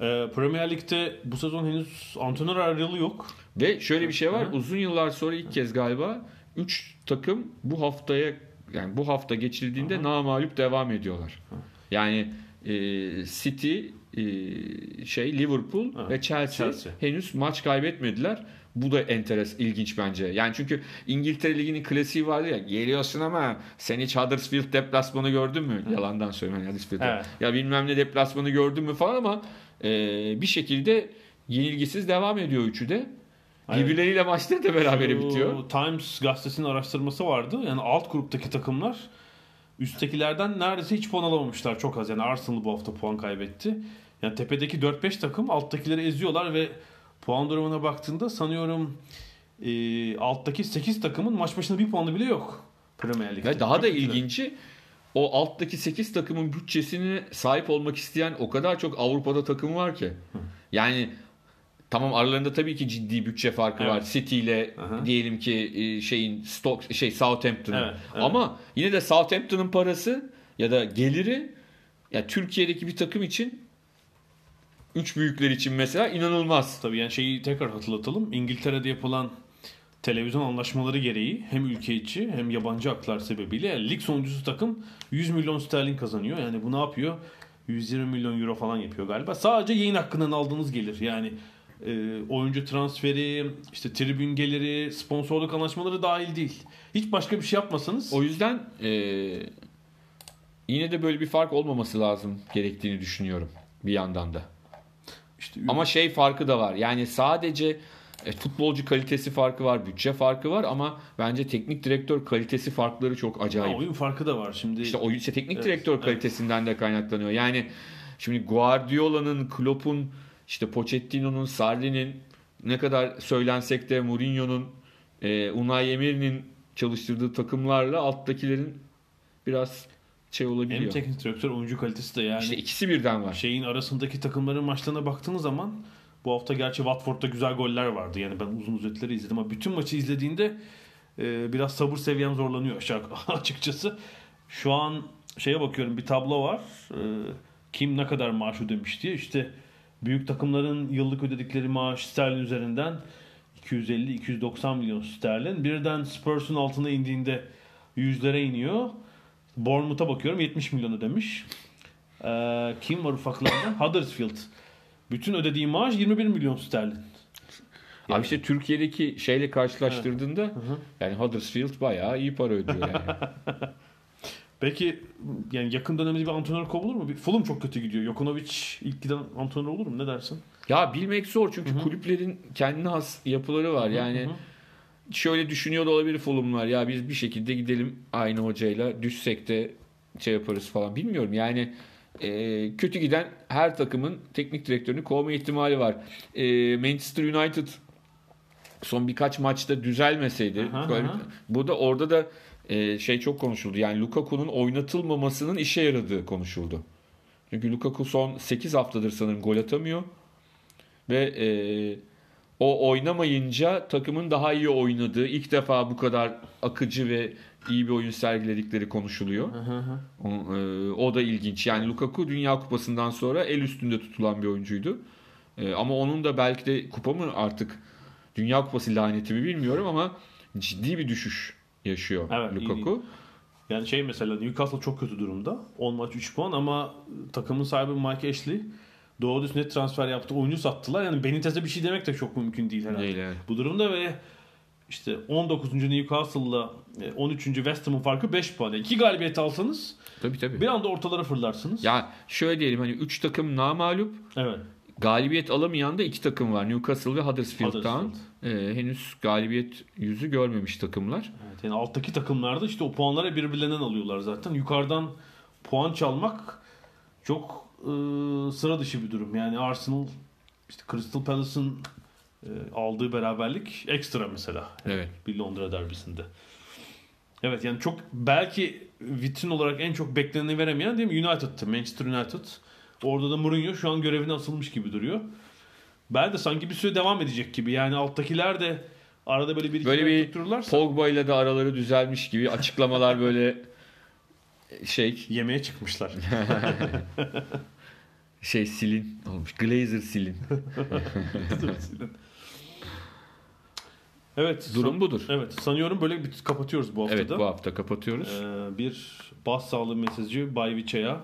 Speaker 2: Ee, Premier Lig'de bu sezon henüz antrenör ayrılığı yok.
Speaker 3: Ve şöyle bir şey var. Hı. Uzun yıllar sonra ilk kez galiba 3 takım bu haftaya yani bu hafta geçildiğinde Hı. namalup devam ediyorlar. Hı. Yani e, City, e, şey Liverpool Hı. ve Chelsea, Chelsea henüz maç kaybetmediler. Bu da enteres, ilginç bence. Yani çünkü İngiltere Ligi'nin klasiği vardı ya. Geliyorsun ama sen hiç Huddersfield deplasmanı gördün mü? Hı. Yalandan söylüyorum Huddersfield'ı. Evet. Ya bilmem ne deplasmanı gördün mü falan ama e, bir şekilde yenilgisiz devam ediyor üçü de. Birbirleriyle maçları da beraber bitiyor.
Speaker 2: Times gazetesinin araştırması vardı. Yani alt gruptaki takımlar üsttekilerden neredeyse hiç puan alamamışlar. Çok az. Yani Arsenal bu hafta puan kaybetti. Yani tepedeki 4-5 takım alttakileri eziyorlar ve puan durumuna baktığında sanıyorum e, alttaki 8 takımın maç başına bir puanı bile yok. Premier Lig'de.
Speaker 3: Ve daha da ilginci o alttaki 8 takımın bütçesine sahip olmak isteyen o kadar çok Avrupa'da takım var ki. Yani tamam aralarında tabii ki ciddi bütçe farkı evet. var. City ile Aha. diyelim ki e, şeyin Stoke şey Southampton'ın. Evet, evet. Ama yine de Southampton'ın parası ya da geliri ya yani Türkiye'deki bir takım için üç büyükler için mesela inanılmaz.
Speaker 2: Tabii yani şeyi tekrar hatırlatalım. İngiltere'de yapılan televizyon anlaşmaları gereği hem ülke içi hem yabancı haklar sebebiyle yani lig sonuncusu takım 100 milyon sterlin kazanıyor. Yani bu ne yapıyor? 120 milyon euro falan yapıyor galiba. Sadece yayın hakkından aldığınız gelir. Yani e, oyuncu transferi, işte tribün geliri, sponsorluk anlaşmaları dahil değil. Hiç başka bir şey yapmasanız.
Speaker 3: O yüzden e, yine de böyle bir fark olmaması lazım gerektiğini düşünüyorum bir yandan da. İşte ama şey farkı da var. Yani sadece e, futbolcu kalitesi farkı var, bütçe farkı var ama bence teknik direktör kalitesi farkları çok acayip.
Speaker 2: Ha, oyun farkı da var şimdi.
Speaker 3: İşte oyun işte teknik evet, direktör kalitesinden evet. de kaynaklanıyor. Yani şimdi Guardiola'nın, Klopp'un, işte Pochettino'nun, Sarri'nin ne kadar söylensek de Mourinho'nun, e, Unai Emery'nin çalıştırdığı takımlarla alttakilerin biraz şey olabiliyor.
Speaker 2: Hem teknik direktör oyuncu kalitesi de yani.
Speaker 3: İşte ikisi birden var.
Speaker 2: Şeyin arasındaki takımların maçlarına baktığınız zaman bu hafta gerçi Watford'da güzel goller vardı. Yani ben uzun özetleri izledim ama bütün maçı izlediğinde e, biraz sabır seviyem zorlanıyor aşağı açıkçası. Şu an şeye bakıyorum bir tablo var. E, kim ne kadar maaş ödemiş diye. İşte büyük takımların yıllık ödedikleri maaş sterlin üzerinden 250-290 milyon sterlin. Birden Spurs'un altına indiğinde yüzlere iniyor. Bournemouth'a bakıyorum 70 milyon ödemiş. Ee, kim var ufaklarda? Huddersfield. Bütün ödediği maaş 21 milyon sterlin.
Speaker 3: Yani. Abi işte Türkiye'deki şeyle karşılaştırdığında evet. yani Huddersfield bayağı iyi para ödüyor yani.
Speaker 2: Peki yani yakın dönemde bir antrenör kovulur mu? Fulham çok kötü gidiyor. Jokovic ilk giden antrenör olur mu? Ne dersin?
Speaker 3: Ya bilmek zor çünkü Hı-hı. kulüplerin kendine has yapıları var. Yani Hı-hı. Şöyle düşünüyor da olabilir Fulham'lar. Ya biz bir şekilde gidelim aynı hocayla düşsek de şey yaparız falan. Bilmiyorum yani e, kötü giden her takımın teknik direktörünü kovma ihtimali var. E, Manchester United son birkaç maçta düzelmeseydi aha, böyle, aha. bu da orada da e, şey çok konuşuldu. Yani Lukaku'nun oynatılmamasının işe yaradığı konuşuldu. Çünkü Lukaku son 8 haftadır sanırım gol atamıyor. Ve e, o oynamayınca takımın daha iyi oynadığı, ilk defa bu kadar akıcı ve iyi bir oyun sergiledikleri konuşuluyor. O, e, o da ilginç. Yani Lukaku Dünya Kupası'ndan sonra el üstünde tutulan bir oyuncuydu. E, ama onun da belki de kupa mı artık Dünya Kupası laneti mi bilmiyorum ama ciddi bir düşüş yaşıyor
Speaker 2: Evet, iyi
Speaker 3: Lukaku.
Speaker 2: Yani şey mesela Newcastle çok kötü durumda. 10 maç 3 puan ama takımın sahibi Mike Ashley doğru düz net transfer yaptı. Oyuncu sattılar. Yani Benitez'e bir şey demek de çok mümkün değil herhalde.
Speaker 3: Değil, evet.
Speaker 2: Bu durumda ve işte 19. Newcastle'la e, 13. West Ham'ın farkı 5 puan. 2 galibiyet alsanız
Speaker 3: Tabii tabii.
Speaker 2: bir anda ortalara fırlarsınız.
Speaker 3: Ya şöyle diyelim hani 3 takım namalup
Speaker 2: Evet.
Speaker 3: galibiyet alamayan da iki takım var. Newcastle ve Huddersfield Town.
Speaker 2: Huddersfield.
Speaker 3: E, henüz galibiyet yüzü görmemiş takımlar.
Speaker 2: Evet, yani alttaki takımlarda işte o puanları birbirlerinden alıyorlar zaten. Yukarıdan puan çalmak çok e, sıra dışı bir durum. Yani Arsenal işte Crystal Palace'ın e, aldığı beraberlik ekstra mesela
Speaker 3: Evet.
Speaker 2: bir Londra derbisinde. Evet yani çok belki vitrin olarak en çok bekleneni veremeyen değil mi United'tı. Manchester United. Orada da Mourinho şu an görevine asılmış gibi duruyor. Ben de sanki bir süre devam edecek gibi. Yani alttakiler de arada böyle bir
Speaker 3: Böyle bir Pogba ile de araları düzelmiş gibi açıklamalar böyle şey
Speaker 2: yemeğe çıkmışlar.
Speaker 3: şey silin olmuş. Glazer silin.
Speaker 2: evet.
Speaker 3: Durum
Speaker 2: san-
Speaker 3: budur.
Speaker 2: Evet. Sanıyorum böyle bir kapatıyoruz bu haftada.
Speaker 3: Evet bu hafta kapatıyoruz.
Speaker 2: Ee, bir bas sağlığı mesajı Bay Vicha'ya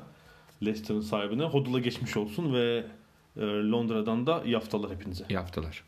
Speaker 2: Leicester'ın sahibine Hodul'a geçmiş olsun ve e, Londra'dan da yaftalar hepinize.
Speaker 3: İyi haftalar.